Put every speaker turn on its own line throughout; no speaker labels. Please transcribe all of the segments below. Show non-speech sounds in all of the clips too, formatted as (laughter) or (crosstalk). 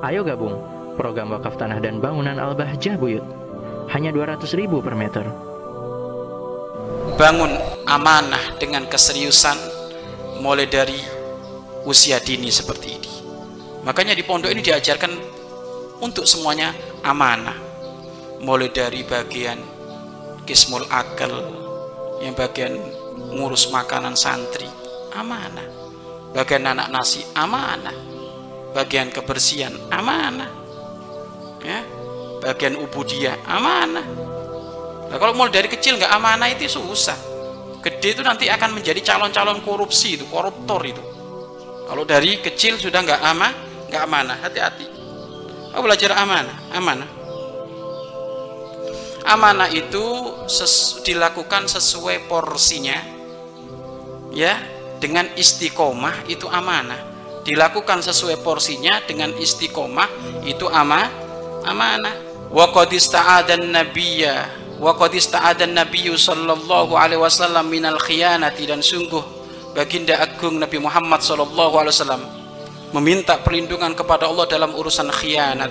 Ayo gabung program wakaf tanah dan bangunan Al-Bahjah Buyut. Hanya 200 ribu per meter.
Bangun amanah dengan keseriusan mulai dari usia dini seperti ini. Makanya di pondok ini diajarkan untuk semuanya amanah. Mulai dari bagian kismul akal, yang bagian ngurus makanan santri, amanah. Bagian anak nasi, amanah. Bagian kebersihan, amanah. Ya, bagian ubudiyah, amanah. Nah, kalau mulai dari kecil nggak amanah itu susah. Gede itu nanti akan menjadi calon-calon korupsi itu, koruptor itu. Kalau dari kecil sudah nggak amanah, nggak amanah, hati-hati. Oh, belajar amanah, amanah. Amanah itu ses dilakukan sesuai porsinya, ya, dengan istiqomah itu amanah. Dilakukan sesuai porsinya dengan istiqomah itu ama amanah. Wa qad ista'adan nabiyya wa qad ista'adan nabiyyu sallallahu alaihi wasallam minal khiyanati dan sungguh baginda agung Nabi Muhammad sallallahu alaihi wasallam meminta perlindungan kepada Allah dalam urusan khianat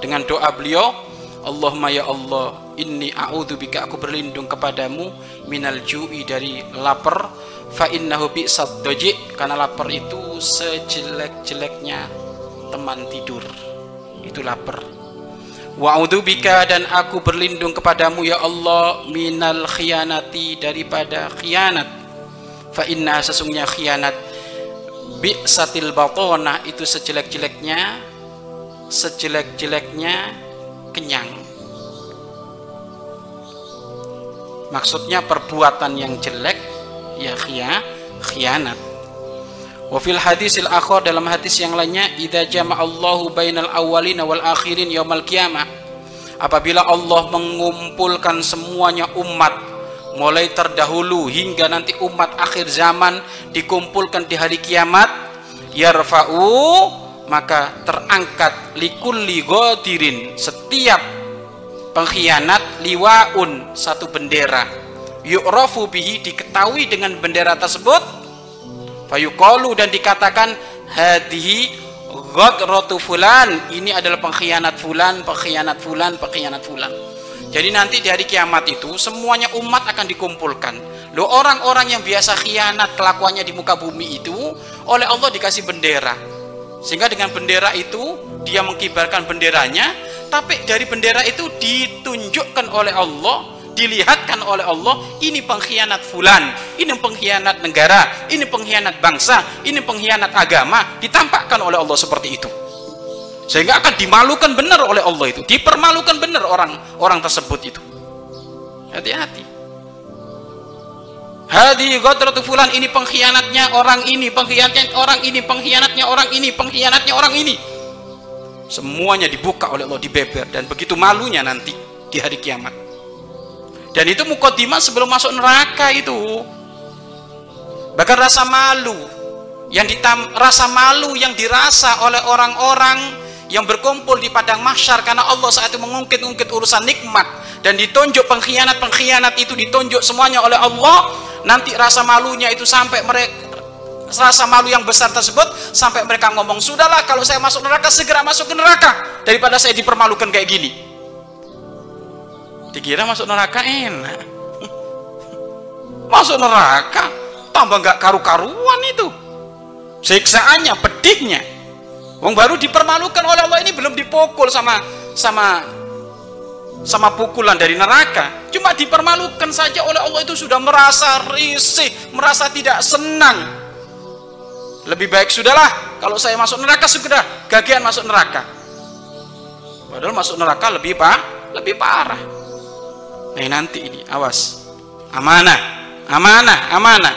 dengan doa beliau Allahumma ya Allah inni a'udzubika aku berlindung kepadamu minal ju'i dari lapar. Fa innahu bi'sad karena lapar itu sejelek-jeleknya teman tidur. Itu lapar. Wa a'udzubika dan aku berlindung kepadamu ya Allah minal khianati daripada khianat. Fa inna sesungguhnya khianat. Bi'satil batona itu sejelek-jeleknya sejelek-jeleknya kenyang. Maksudnya perbuatan yang jelek ya khia, khianat. Wa fil hadisil akhir dalam hadis yang lainnya idza jama'allahu bainal awwalin wal akhirin yaumal qiyamah. Apabila Allah mengumpulkan semuanya umat mulai terdahulu hingga nanti umat akhir zaman dikumpulkan di hari kiamat yarfa'u maka terangkat likulli ghadirin setiap pengkhianat liwaun satu bendera. Yu'rafu bihi diketahui dengan bendera tersebut. Fayuqalu dan dikatakan hadhihi ghadratu fulan. Ini adalah pengkhianat fulan pengkhianat fulan pengkhianat fulan. Jadi nanti di hari kiamat itu semuanya umat akan dikumpulkan. Lo orang-orang yang biasa khianat kelakuannya di muka bumi itu oleh Allah dikasih bendera sehingga dengan bendera itu dia mengibarkan benderanya tapi dari bendera itu ditunjukkan oleh Allah dilihatkan oleh Allah ini pengkhianat fulan ini pengkhianat negara ini pengkhianat bangsa ini pengkhianat agama ditampakkan oleh Allah seperti itu. Sehingga akan dimalukan benar oleh Allah itu dipermalukan benar orang orang tersebut itu. Hati-hati Hadi ghadratu fulan ini pengkhianatnya orang ini, pengkhianatnya orang ini, pengkhianatnya orang ini, pengkhianatnya orang ini. Semuanya dibuka oleh Allah dibeber dan begitu malunya nanti di hari kiamat. Dan itu mukaddimah sebelum masuk neraka itu. Bahkan rasa malu yang ditam rasa malu yang dirasa oleh orang-orang yang berkumpul di padang mahsyar karena Allah saat itu mengungkit-ungkit urusan nikmat dan ditunjuk pengkhianat-pengkhianat itu ditunjuk semuanya oleh Allah nanti rasa malunya itu sampai mereka rasa malu yang besar tersebut sampai mereka ngomong sudahlah kalau saya masuk neraka segera masuk ke neraka. Daripada saya dipermalukan kayak gini. Dikira masuk neraka enak. (laughs) Masuk neraka tambah nggak karu-karuan itu. Siksaannya pedihnya. Wong baru dipermalukan oleh Allah ini belum dipukul sama sama sama pukulan dari neraka. Cuma dipermalukan saja oleh Allah itu sudah merasa risih, merasa tidak senang. Lebih baik sudahlah kalau saya masuk neraka segera gagian masuk neraka. Padahal masuk neraka lebih pak, lebih parah. Nah nanti ini awas, amanah, amanah, amanah.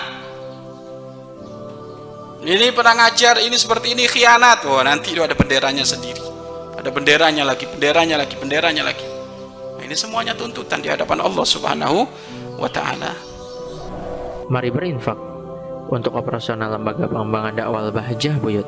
Ini pernah ngajar ini seperti ini khianat. Wah, oh, nanti itu ada benderanya sendiri. Ada benderanya lagi, benderanya lagi, benderanya lagi. Ini semuanya tuntutan di hadapan Allah Subhanahu wa taala.
Mari berinfak untuk operasional lembaga pengembangan dakwah Bahjah Buyut.